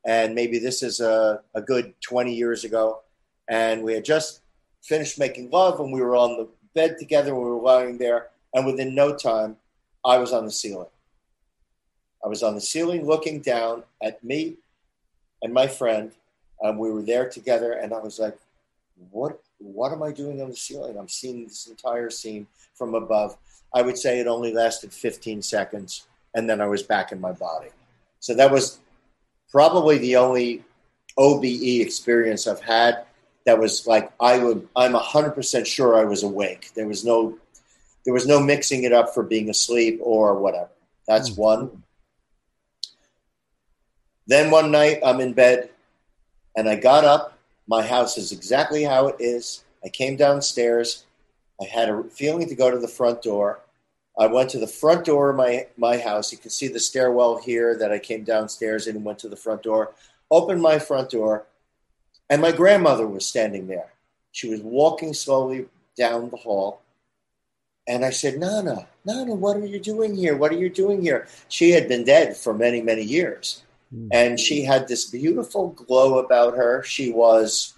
and maybe this is a, a good 20 years ago. And we had just finished making love, and we were on the bed together. We were lying there, and within no time, I was on the ceiling. I was on the ceiling looking down at me and my friend. and we were there together, and I was like, "What? What am I doing on the ceiling? I'm seeing this entire scene from above." I would say it only lasted 15 seconds, and then I was back in my body. So that was probably the only OBE experience I've had that was like I would I'm hundred percent sure I was awake. There was no there was no mixing it up for being asleep or whatever. That's mm-hmm. one. Then one night I'm in bed and I got up. My house is exactly how it is. I came downstairs. I had a feeling to go to the front door. I went to the front door of my, my house. You can see the stairwell here that I came downstairs in and went to the front door, opened my front door, and my grandmother was standing there. She was walking slowly down the hall. And I said, Nana, Nana, what are you doing here? What are you doing here? She had been dead for many, many years. Mm-hmm. And she had this beautiful glow about her. She was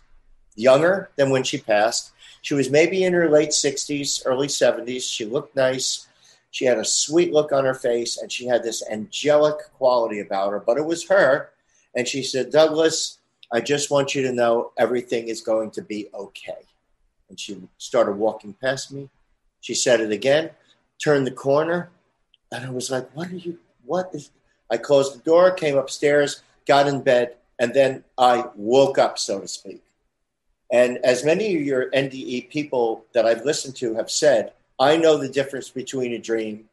younger than when she passed. She was maybe in her late 60s, early 70s. She looked nice. She had a sweet look on her face and she had this angelic quality about her, but it was her. And she said, Douglas, I just want you to know everything is going to be okay. And she started walking past me. She said it again, turned the corner, and I was like, What are you? What is. I closed the door, came upstairs, got in bed, and then I woke up, so to speak. And as many of your NDE people that I've listened to have said, I know the difference between a dream.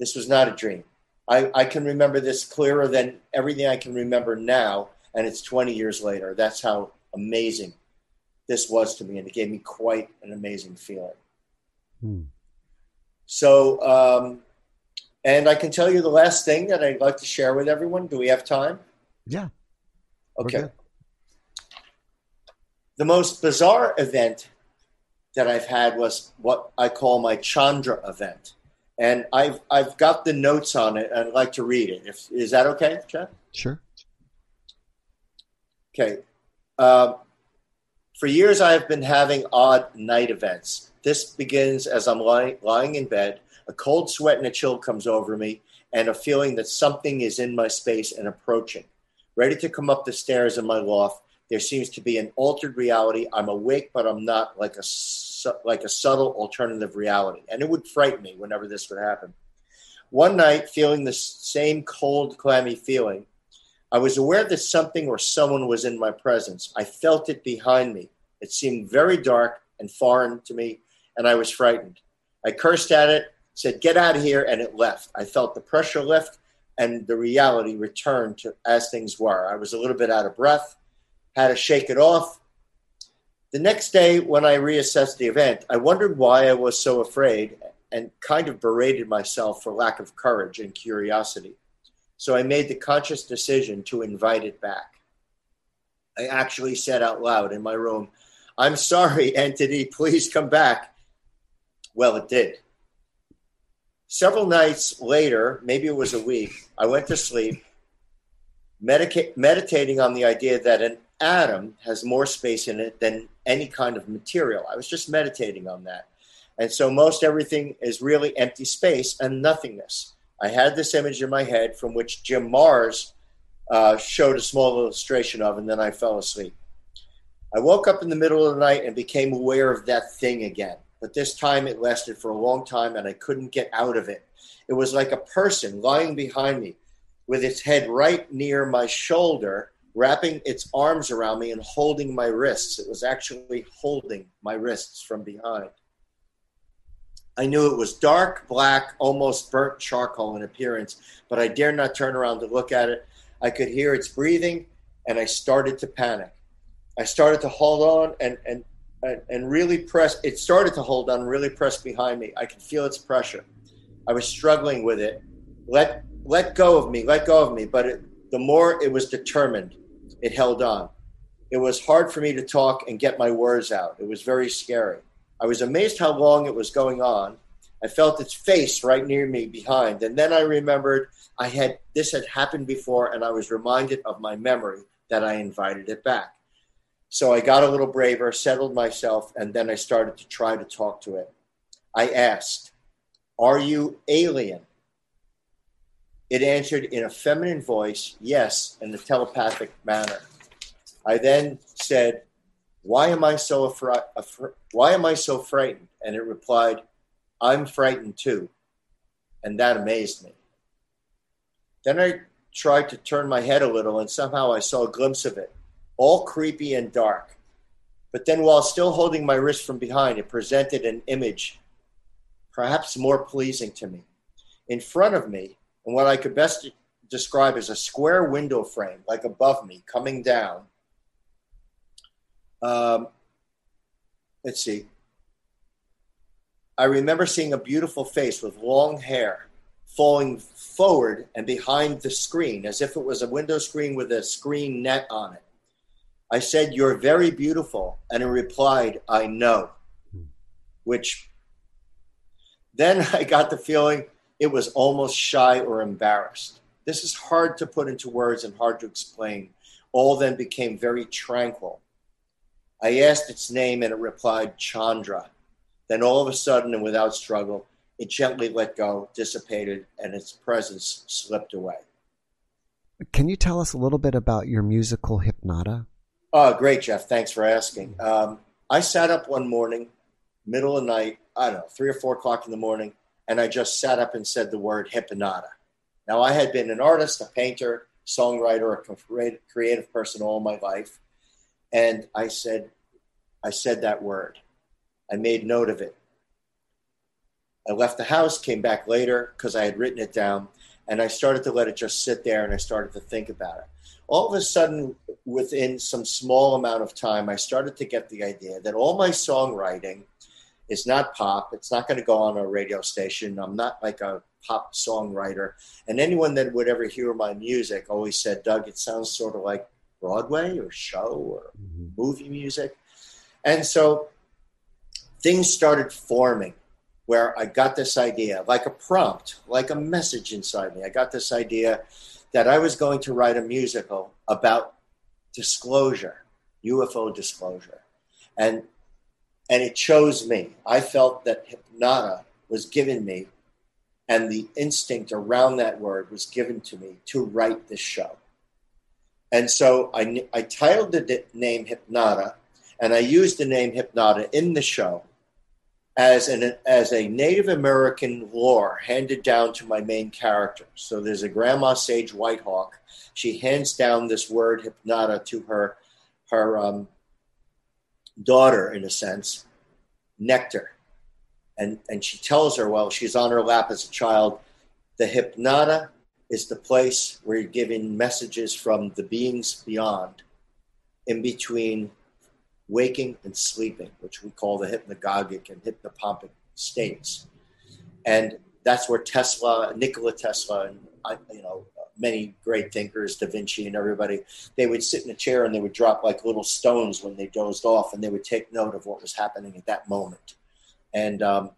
This was not a dream. I, I can remember this clearer than everything I can remember now, and it's 20 years later. That's how amazing this was to me, and it gave me quite an amazing feeling. Hmm. So, um, and I can tell you the last thing that I'd like to share with everyone. Do we have time? Yeah. Okay. The most bizarre event that I've had was what I call my Chandra event. And I've I've got the notes on it. I'd like to read it. If is that okay, Chad? Sure. Okay. Uh, for years, I have been having odd night events. This begins as I'm lying, lying in bed. A cold sweat and a chill comes over me, and a feeling that something is in my space and approaching. Ready to come up the stairs in my loft, there seems to be an altered reality. I'm awake, but I'm not like a like a subtle alternative reality, and it would frighten me whenever this would happen. One night, feeling the same cold, clammy feeling, I was aware that something or someone was in my presence. I felt it behind me. It seemed very dark and foreign to me, and I was frightened. I cursed at it, said, Get out of here, and it left. I felt the pressure lift, and the reality returned to as things were. I was a little bit out of breath, had to shake it off. The next day, when I reassessed the event, I wondered why I was so afraid and kind of berated myself for lack of courage and curiosity. So I made the conscious decision to invite it back. I actually said out loud in my room, I'm sorry, [LAUGHS] entity, please come back. Well, it did. Several nights later, maybe it was a week, I went to sleep, meditating on the idea that an atom has more space in it than any kind of material. I was just meditating on that. And so most everything is really empty space and nothingness. I had this image in my head from which Jim Marrs uh, showed a small illustration of, and then I fell asleep. I woke up in the middle of the night and became aware of that thing again. But this time it lasted for a long time and I couldn't get out of it. It was like a person lying behind me with its head right near my shoulder, wrapping its arms around me and holding my wrists. It was actually holding my wrists from behind. I knew it was dark, black, almost burnt charcoal in appearance, but I dared not turn around to look at it. I could hear its breathing, and I started to panic. I started to hold on and, and, and really press. It started to hold on, really press behind me. I could feel its pressure. I was struggling with it. Let, let go of me, let go of me. But it, the more it was determined, it held on. It was hard for me to talk and get my words out. It was very scary. I was amazed how long it was going on. I felt its face right near me behind. And then I remembered I had this had happened before and I was reminded of my memory that I invited it back. So I got a little braver, settled myself, and then I started to try to talk to it. I asked, Are you alien? It answered in a feminine voice, yes, in a telepathic manner. I then said, why am I so afraid? Why am I so frightened? And it replied, I'm frightened too. And that amazed me. Then I tried to turn my head a little, and somehow I saw a glimpse of it, all creepy and dark. But then, while still holding my wrist from behind, it presented an image perhaps more pleasing to me. In front of me, and what I could best describe as a square window frame, like above me, coming down, um, let's see. I remember seeing a beautiful face with long hair falling forward and behind the screen as if it was a window screen with a screen net on it. I said, You're very beautiful. And it replied, I know. Which then [LAUGHS] I got the feeling it was almost shy or embarrassed. This is hard to put into words and hard to explain. All then became very tranquil. I asked its name and it replied Chandra. Then all of a sudden and without struggle, it gently let go, dissipated, and its presence slipped away. Can you tell us a little bit about your musical Hypnota? Oh, great, Jeff. Thanks for asking. Um, I sat up one morning, middle of the night, I don't know, three or four o'clock in the morning, and I just sat up and said the word Hypnota. Now, I had been an artist, a painter, songwriter, a creative person all my life. And I said, I said that word. I made note of it. I left the house, came back later because I had written it down, and I started to let it just sit there and I started to think about it. All of a sudden, within some small amount of time, I started to get the idea that all my songwriting is not pop. It's not going to go on a radio station. I'm not like a pop songwriter. And anyone that would ever hear my music always said, Doug, it sounds sort of like Broadway or show or mm-hmm. movie music. And so things started forming where I got this idea, like a prompt, like a message inside me. I got this idea that I was going to write a musical about disclosure, UFO disclosure. And and it chose me. I felt that hypnota was given me, and the instinct around that word was given to me to write this show. And so I, I titled the name Hypnota, and I used the name Hypnota in the show as an as a Native American lore handed down to my main character. So there's a grandma sage Whitehawk. She hands down this word Hypnota to her her um, daughter, in a sense, Nectar, and and she tells her while she's on her lap as a child, the Hypnota is the place where you're giving messages from the beings beyond, in between waking and sleeping, which we call the hypnagogic and hypnopompic states. And that's where Tesla, Nikola Tesla, and I you know many great thinkers, Da Vinci and everybody, they would sit in a chair and they would drop like little stones when they dozed off, and they would take note of what was happening at that moment. And um,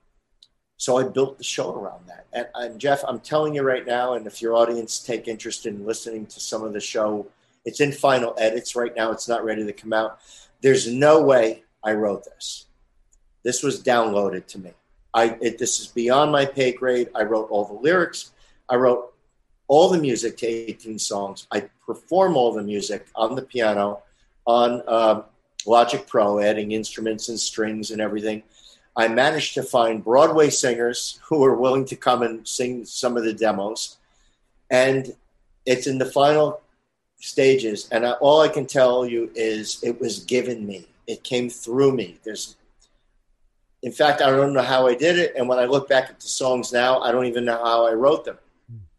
so I built the show around that. And, and, Jeff, I'm telling you right now, and if your audience take interest in listening to some of the show, it's in final edits right now. It's not ready to come out. There's no way I wrote this. This was downloaded to me. I it, this is beyond my pay grade. I wrote all the lyrics. I wrote all the music to 18 songs. I perform all the music on the piano, on uh, Logic Pro, adding instruments and strings and everything. I managed to find Broadway singers who were willing to come and sing some of the demos. And it's in the final stages, and I, all I can tell you is it was given me. It came through me. There's, in fact, I don't know how I did it, and when I look back at the songs now, I don't even know how I wrote them.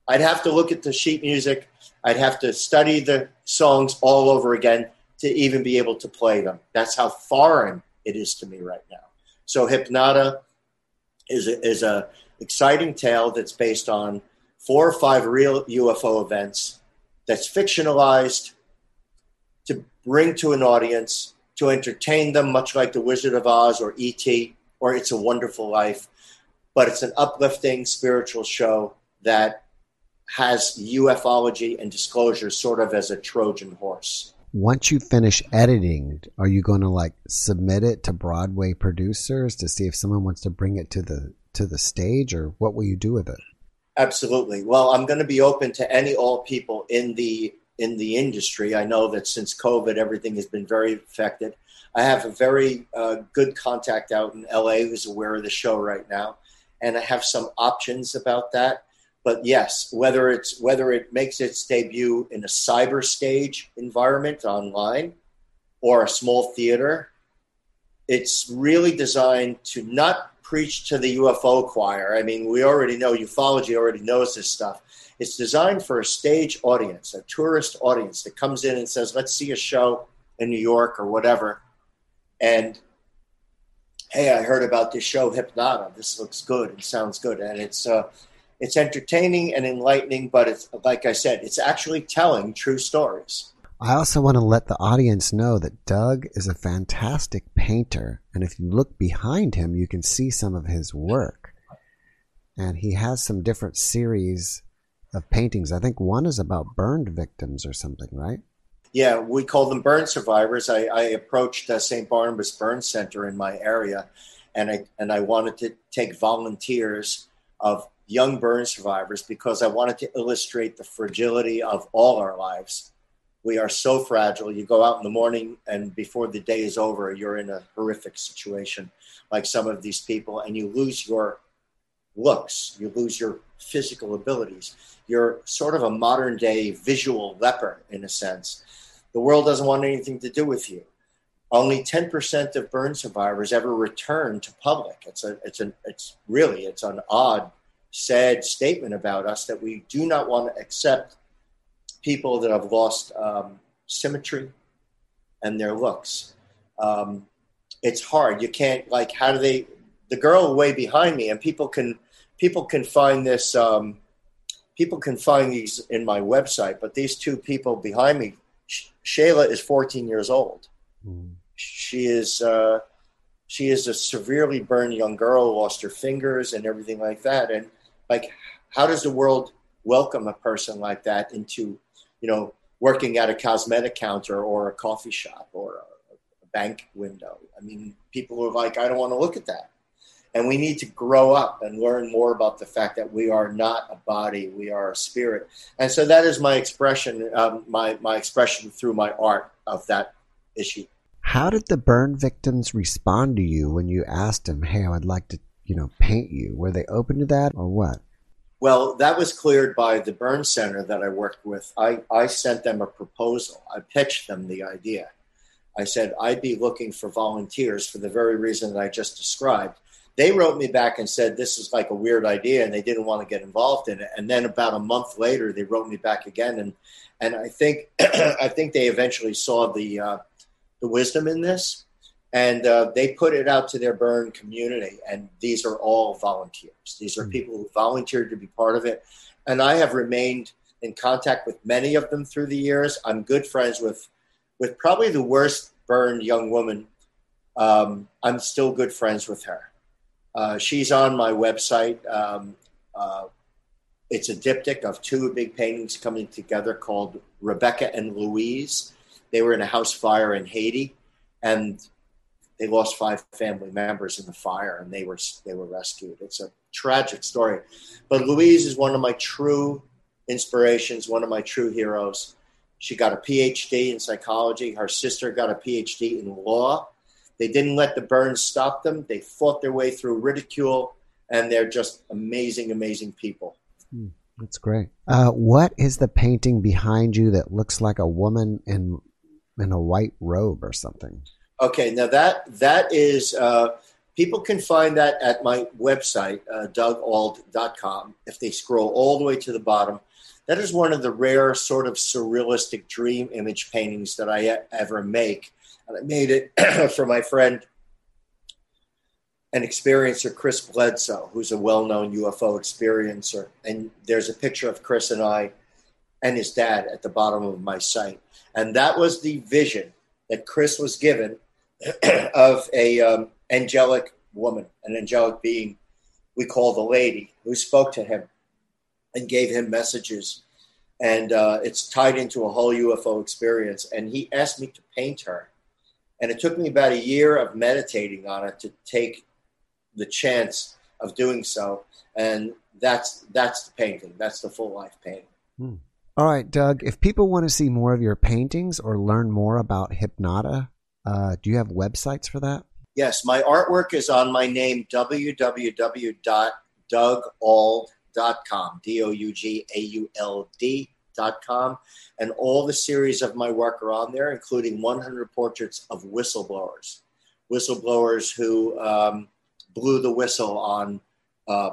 I'd have to look at the sheet music. I'd have to study the songs all over again to even be able to play them. That's how foreign it is to me right now. So Hypnota is a, is a exciting tale that's based on four or five real UFO events that's fictionalized to bring to an audience to entertain them, much like The Wizard of Oz or E.T. or It's a Wonderful Life. But it's an uplifting spiritual show that has ufology and disclosure sort of as a Trojan horse. Once you finish editing, are you going to like submit it to Broadway producers to see if someone wants to bring it to the to the stage, or what will you do with it? Absolutely. Well, I'm going to be open to any all people in the in the industry. I know that since COVID, everything has been very affected. I have a very uh, good contact out in LA who's aware of the show right now, and I have some options about that. But yes, whether it's whether it makes its debut in a cyber stage environment online or a small theater, it's really designed to not preach to the UFO choir. I mean, we already know ufology already knows this stuff. It's designed for a stage audience, a tourist audience that comes in and says, "Let's see a show in New York or whatever," and hey, I heard about this show Hypnota. This looks good and sounds good, and it's uh, it's entertaining and enlightening. But it's like I said, it's actually telling true stories. I also want to let the audience know that Doug is a fantastic painter. And if you look behind him, you can see some of his work. And he has some different series of paintings. I think one is about burned victims or something, right? Yeah, we call them burn survivors. I, I approached uh, St. Barnabas Burn Center in my area, and I and I wanted to take volunteers of young burn survivors because I wanted to illustrate the fragility of all our lives we are so fragile. You go out in the morning, and before the day is over, you're in a horrific situation, like some of these people, and you lose your looks, you lose your physical abilities. You're sort of a modern day visual leper, in a sense. The world doesn't want anything to do with you. Only 10% of burn survivors ever return to public. It's a, it's an, it's really, it's an odd, sad statement about us that we do not want to accept people that have lost um, symmetry and their looks. Um, it's hard. You can't like. How do they? The girl way behind me, and people can people can find this. Um, people can find these in my website, but these two people behind me, Shayla is 14 years old. Mm. She is uh, she is a severely burned young girl, lost her fingers and everything like that. And like, how does the world welcome a person like that into you know, working at a cosmetic counter or a coffee shop or a, a bank window. I mean, people are like, I don't want to look at that. And we need to grow up and learn more about the fact that we are not a body, we are a spirit. And so that is my expression, um, my, my expression through my art of that issue. How did the burn victims respond to you when you asked them, "Hey, I would like to, you know, paint you"? Were they open to that, or what? Well, that was cleared by the burn center that I worked with. I, I sent them a proposal. I pitched them the idea. I said I'd be looking for volunteers for the very reason that I just described. They wrote me back and said this is like a weird idea, and they didn't want to get involved in it. And then about a month later, they wrote me back again, and and I think [CLEARS THROAT] I think they eventually saw the uh, the wisdom in this, and uh, they put it out to their burn community. And these are all volunteers. These are mm. people who volunteered to be part of it, and I have remained in contact with many of them through the years. I'm good friends with with probably the worst burned young woman. Um, I'm still good friends with her. Uh, she's on my website. Um, uh, it's a diptych of two big paintings coming together called Rebecca and Louise. They were in a house fire in Haiti, and they lost five family members in the fire, and they were they were rescued. It's a tragic story, but Louise is one of my true inspirations, one of my true heroes. She got a PhD in psychology. Her sister got a PhD in law. They didn't let the burns stop them. They fought their way through ridicule, and they're just amazing, amazing people. Hmm, that's great. Uh, what is the painting behind you that looks like a woman in in a white robe or something. Okay, now that that is uh, people can find that at my website uh, dougauld.com. If they scroll all the way to the bottom, that is one of the rare sort of surrealistic dream image paintings that I ever make, and I made it [CLEARS THROAT] for my friend an experiencer, Chris Bledsoe, who's a well-known UFO experiencer, and there's a picture of Chris and I and his dad at the bottom of my site. And that was the vision that Chris was given [CLEARS THROAT] of a um, angelic woman, an angelic being we call the lady, who spoke to him and gave him messages. And uh, it's tied into a whole UFO experience. And he asked me to paint her. And it took me about a year of meditating on it to take the chance of doing so. And that's that's the painting. That's the full life painting. Hmm. All right, Doug, if people want to see more of your paintings or learn more about Hypnota, uh, do you have websites for that? Yes, my artwork is on my name, www.dougauld.com, D O U G A U L D.com. And all the series of my work are on there, including 100 portraits of whistleblowers, whistleblowers who um, blew the whistle on uh,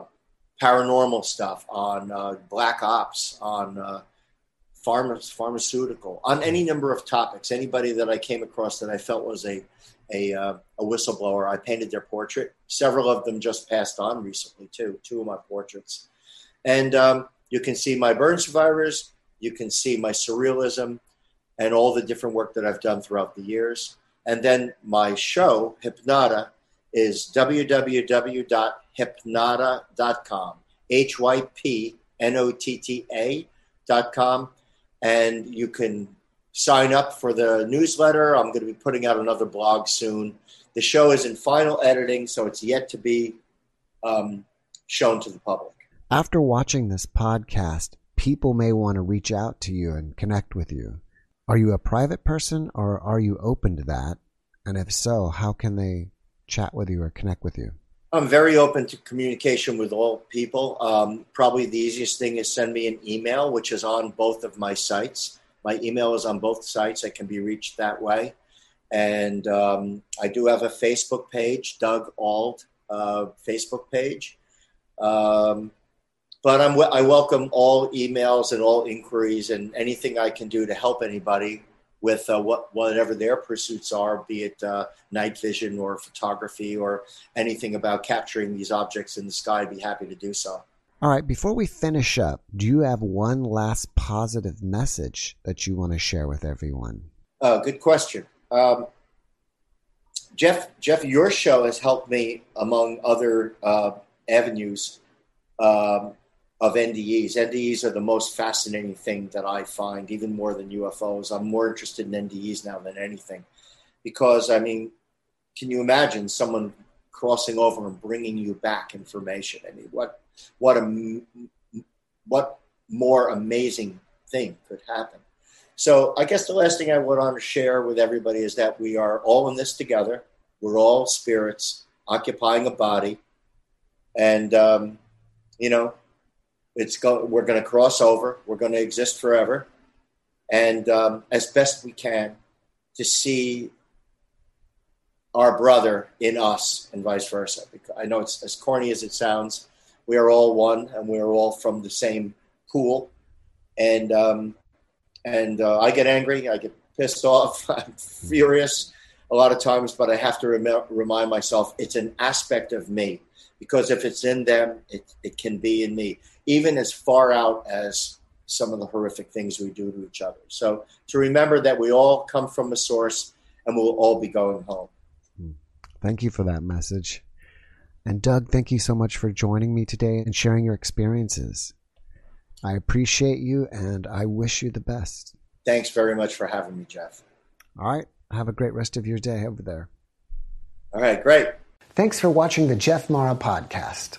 paranormal stuff, on uh, black ops, on uh, pharma, pharmaceutical, on any number of topics. Anybody that I came across that I felt was a a, uh, a whistleblower, I painted their portrait. Several of them just passed on recently too. Two of my portraits, and um, you can see my burn survivors. You can see my surrealism and all the different work that I've done throughout the years. And then my show, Hypnota, is www.hypnota.com. H Y P N O T T A.com and you can sign up for the newsletter. I'm going to be putting out another blog soon. The show is in final editing, so it's yet to be um, shown to the public. After watching this podcast, people may want to reach out to you and connect with you. Are you a private person or are you open to that? And if so, how can they chat with you or connect with you? I'm very open to communication with all people. Um, probably the easiest thing is send me an email, which is on both of my sites. My email is on both sites. I can be reached that way. And um, I do have a Facebook page, Doug Auld uh, Facebook page. Um, but I'm, I welcome all emails and all inquiries and anything I can do to help anybody with uh, what whatever their pursuits are, be it uh, night vision or photography or anything about capturing these objects in the sky. I'd be happy to do so. All right. Before we finish up, do you have one last positive message that you want to share with everyone? Uh, good question. Um, Jeff, Jeff, your show has helped me among other uh, avenues um, of NDEs. NDEs are the most fascinating thing that I find, even more than UFOs. I'm more interested in NDEs now than anything. because I mean, can you imagine someone crossing over and bringing you back information? I mean, what what a what more amazing thing could happen? So I guess the last thing I want to share with everybody is that we are all in this together. We're all spirits occupying a body, and um, you know, it's go- we're going to cross over. We're going to exist forever, and um, as best we can to see our brother in us and vice versa. I know it's as corny as it sounds. We are all one, and we are all from the same pool. And um, and uh, I get angry, I get pissed off, [LAUGHS] I'm furious a lot of times, but I have to rem- remind myself it's an aspect of me because if it's in them, it, it can be in me, even as far out as some of the horrific things we do to each other. So to remember that we all come from a source and we'll all be going home. Thank you for that message. And Doug, thank you so much for joining me today and sharing your experiences. I appreciate you and I wish you the best. Thanks very much for having me, Jeff. All right. Have a great rest of your day over there. All right, great. Thanks for watching the Jeff Mara podcast.